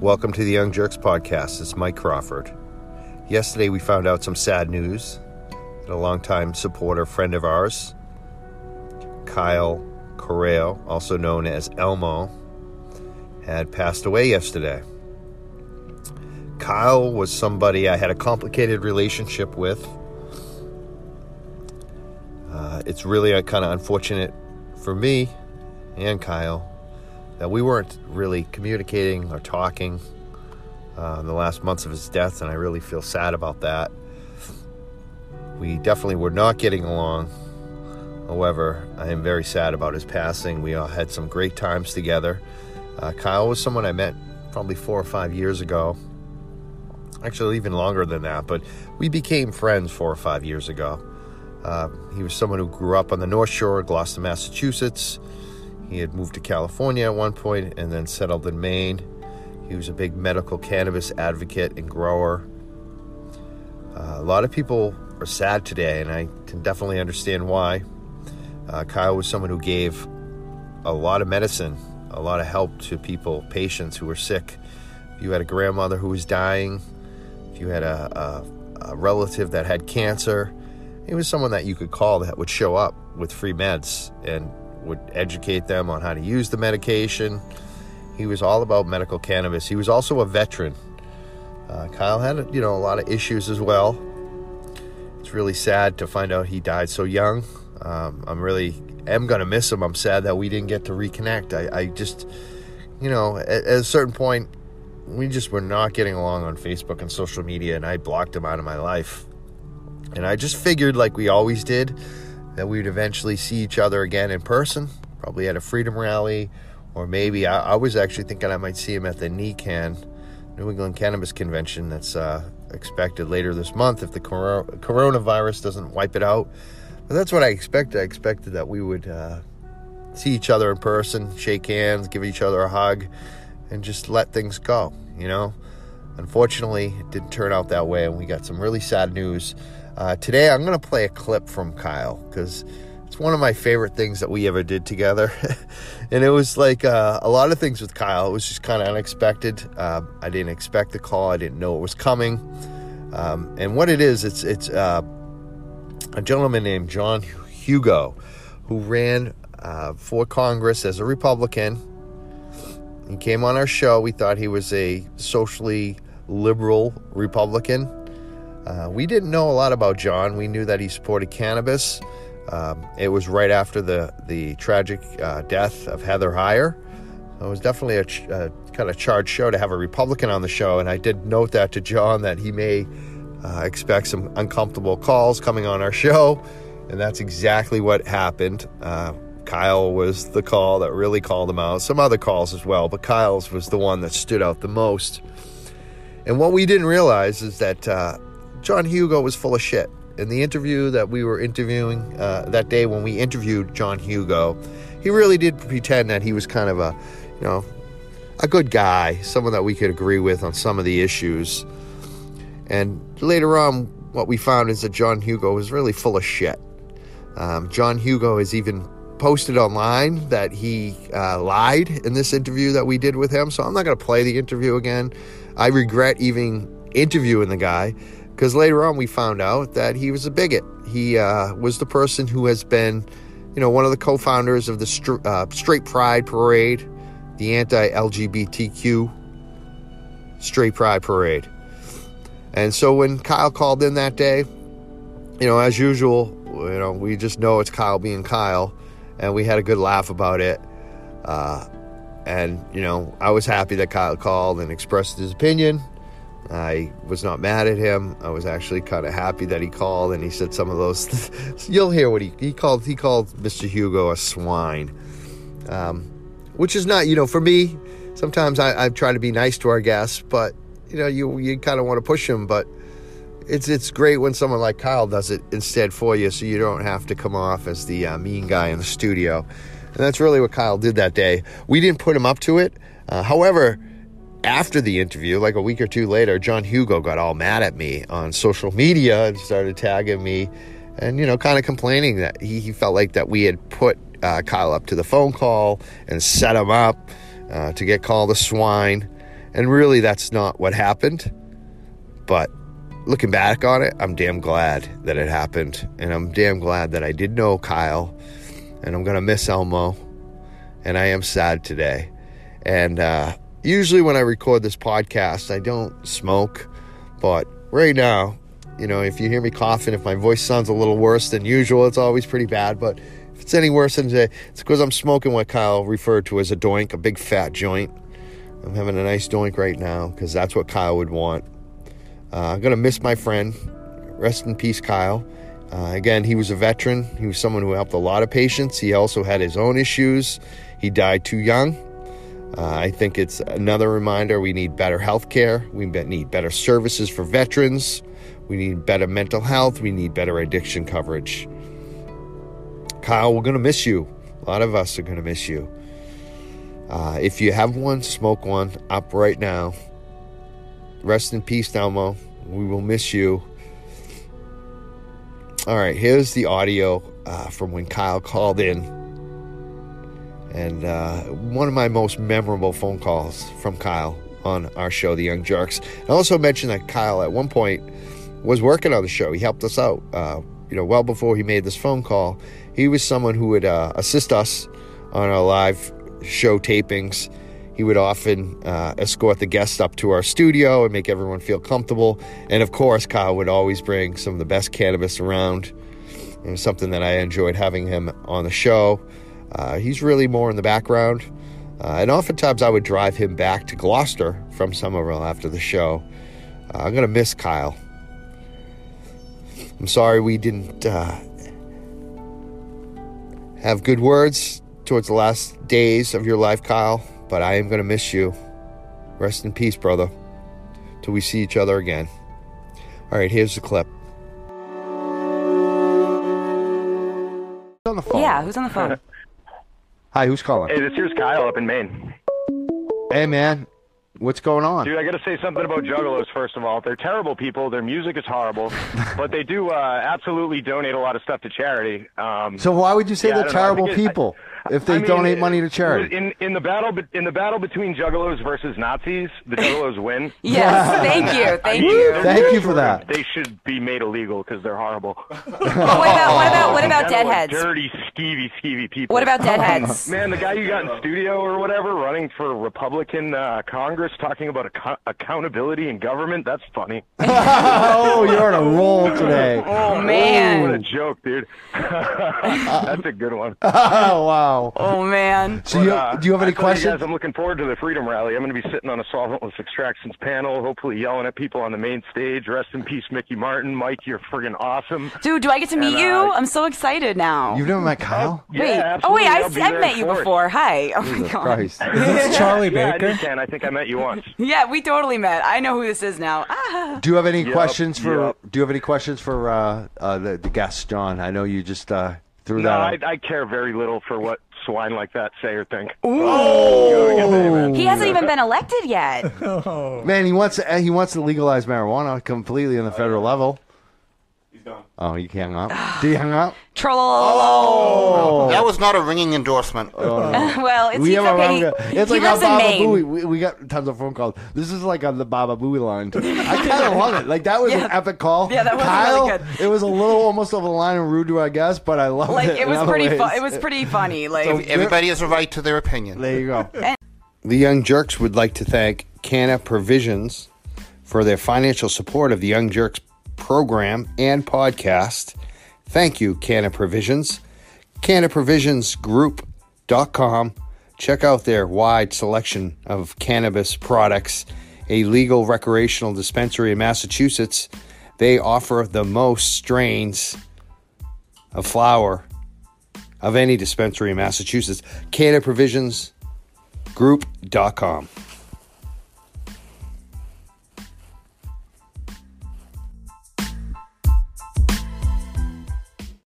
Welcome to the Young Jurks podcast. It's Mike Crawford. Yesterday we found out some sad news that a longtime supporter, friend of ours, Kyle Correo, also known as Elmo, had passed away yesterday. Kyle was somebody I had a complicated relationship with. Uh, it's really kind of unfortunate for me and Kyle that we weren't really communicating or talking uh, in the last months of his death, and I really feel sad about that. We definitely were not getting along. However, I am very sad about his passing. We all had some great times together. Uh, Kyle was someone I met probably four or five years ago. Actually, even longer than that, but we became friends four or five years ago. Uh, he was someone who grew up on the North Shore, of Gloucester, Massachusetts. He had moved to California at one point and then settled in Maine. He was a big medical cannabis advocate and grower. Uh, a lot of people are sad today, and I can definitely understand why. Uh, Kyle was someone who gave a lot of medicine, a lot of help to people, patients who were sick. If you had a grandmother who was dying, if you had a, a, a relative that had cancer, he was someone that you could call that would show up with free meds and would educate them on how to use the medication. He was all about medical cannabis. He was also a veteran. Uh, Kyle had, you know, a lot of issues as well. It's really sad to find out he died so young. Um, I'm really am gonna miss him. I'm sad that we didn't get to reconnect. I, I just, you know, at, at a certain point, we just were not getting along on Facebook and social media, and I blocked him out of my life. And I just figured, like we always did, that we would eventually see each other again in person, probably at a freedom rally, or maybe I, I was actually thinking I might see him at the NECAN, New England Cannabis Convention, that's uh, expected later this month if the cor- coronavirus doesn't wipe it out. But that's what I expected. I expected that we would uh, see each other in person, shake hands, give each other a hug, and just let things go, you know? Unfortunately, it didn't turn out that way, and we got some really sad news uh, today, I'm going to play a clip from Kyle because it's one of my favorite things that we ever did together. and it was like uh, a lot of things with Kyle. It was just kind of unexpected. Uh, I didn't expect the call. I didn't know it was coming. Um, and what it is, it's it's uh, a gentleman named John Hugo who ran uh, for Congress as a Republican. He came on our show. We thought he was a socially liberal Republican. Uh, we didn't know a lot about John. We knew that he supported cannabis. Um, it was right after the the tragic uh, death of Heather Heyer. it was definitely a, ch- a, kind of charged show to have a Republican on the show, and I did note that to John that he may uh, expect some uncomfortable calls coming on our show, and that's exactly what happened. Uh, Kyle was the call that really called him out. Some other calls as well, but Kyle's was the one that stood out the most. And what we didn't realize is that uh, John Hugo was full of shit. In the interview that we were interviewing uh, that day when we interviewed John Hugo, he really did pretend that he was kind of a, you know, a good guy, someone that we could agree with on some of the issues. And later on, what we found is that John Hugo was really full of shit. Um, John Hugo has even posted online that he uh, lied in this interview that we did with him. So I'm not going to play the interview again. I regret even interviewing the guy because later on we found out that he was a bigot. He uh, was the person who has been, you know, one of the co-founders of the uh, Straight Pride Parade, the anti-LGBTQ Straight Pride Parade. And so when Kyle called in that day, you know, as usual, you know, we just know it's Kyle being Kyle, and we had a good laugh about it. Uh, and you know, I was happy that Kyle called and expressed his opinion. I was not mad at him. I was actually kind of happy that he called and he said some of those. you'll hear what he he called. He called Mr. Hugo a swine, um, which is not you know for me. Sometimes I, I try to be nice to our guests, but you know you you kind of want to push them. But it's it's great when someone like Kyle does it instead for you, so you don't have to come off as the uh, mean guy in the studio. And that's really what Kyle did that day. We didn't put him up to it. Uh, however after the interview, like a week or two later, John Hugo got all mad at me on social media and started tagging me and, you know, kind of complaining that he, he felt like that we had put uh, Kyle up to the phone call and set him up uh, to get called a swine. And really, that's not what happened. But looking back on it, I'm damn glad that it happened. And I'm damn glad that I did know Kyle. And I'm going to miss Elmo. And I am sad today. And uh, usually, when I record this podcast, I don't smoke. But right now, you know, if you hear me coughing, if my voice sounds a little worse than usual, it's always pretty bad. But if it's any worse than today, it's because I'm smoking what Kyle referred to as a doink, a big fat joint. I'm having a nice doink right now because that's what Kyle would want. Uh, I'm going to miss my friend. Rest in peace, Kyle. Uh, again, he was a veteran. He was someone who helped a lot of patients. He also had his own issues. He died too young. Uh, I think it's another reminder we need better health care. We need better services for veterans. We need better mental health. We need better addiction coverage. Kyle, we're going to miss you. A lot of us are going to miss you. Uh, if you have one, smoke one up right now. Rest in peace, Elmo. We will miss you. All right, here's the audio uh, from when Kyle called in. And uh, one of my most memorable phone calls from Kyle on our show, The Young Jurks. I also mentioned that Kyle at one point was working on the show. He helped us out, uh, you know, well before he made this phone call. He was someone who would uh, assist us on our live show tapings. He would often uh, escort the guests up to our studio and make everyone feel comfortable. And of course, Kyle would always bring some of the best cannabis around. It was something that I enjoyed having him on the show. Uh, he's really more in the background. Uh, and oftentimes I would drive him back to Gloucester from Somerville after the show. Uh, I'm going to miss Kyle. I'm sorry we didn't uh, have good words towards the last days of your life, Kyle, but I am going to miss you. Rest in peace, brother, till we see each other again. All right, here's the clip. on the phone? Yeah, who's on the phone? Hi, who's calling? Hey, this here's Kyle up in Maine. Hey, man. What's going on? Dude, I got to say something about Juggalos, first of all. They're terrible people. Their music is horrible, but they do uh, absolutely donate a lot of stuff to charity. Um, So why would you say Yeah, they're don't know. I terrible it- people if they I mean, donate money to charity? In in the battle be- in the battle between Juggalos versus Nazis, the Juggalos win. Yes, thank you, thank you. Thank you for that. They should be made illegal because they're horrible. What about what about what about They're like deadheads? Dirty, skeevy, skeevy people. What about deadheads? Man, the guy you got in studio or whatever running for Republican uh, Congress talking about ac- accountability in government, that's funny. oh, you're on a roll today. Oh man, What a joke, dude. that's a good one. Oh, wow. Oh man. So, you, Uh, do you have any I tell you questions? guys, I'm looking forward to the Freedom Rally. I'm going to be sitting on a solventless extractions panel, hopefully yelling at people on the main stage. Rest in peace, Mickey Martin. Mike, you're friggin' awesome. Dude, do I get to meet And, you? uh, I'm so excited now. You've never met Kyle? Yeah, Wait. oh wait, I'll I've, I've met you for before. Hi. Oh my god. Christ. This is Charlie Yeah, I Baker. did, Ken. I think I met you once. Yeah, we totally met. I know who this is now. Ah. Do you have any Yep, questions for? yep. Do you have any questions for uh, uh, the, the guest, John? I know you just uh, threw No, that. I. I care very little for what swine like that say or think. Oh, He hasn't even been elected yet. Oh. man, he wants to, he wants to legalize marijuana completely on the oh, federal level. He's gone. Oh, you hung up? Did you hang up? Troll. Oh, That was not a ringing endorsement. Oh, well, it's, we he's have a okay. He, wrong. It's he like lives on Baba Booey. We, we got tons of phone calls. This is like on the Baba Booey line. I kind of love it. Like that was an epic call. Yeah, that was Kyle, really good. It was a little almost over the line and rude to our guest, but I love Like it. it was pretty. Fu- it was pretty funny. Like Everybody has a right to their opinion. There you go. The Young Jurks would like to thank Canna Provisions for their financial support of the Young Jurks program and podcast. Thank you, Canna Provisions. CannaProvisionsGroup.com. Check out their wide selection of cannabis products, a legal recreational dispensary in Massachusetts. They offer the most strains of flower of any dispensary in Massachusetts. CannaProvisionsGroup.com.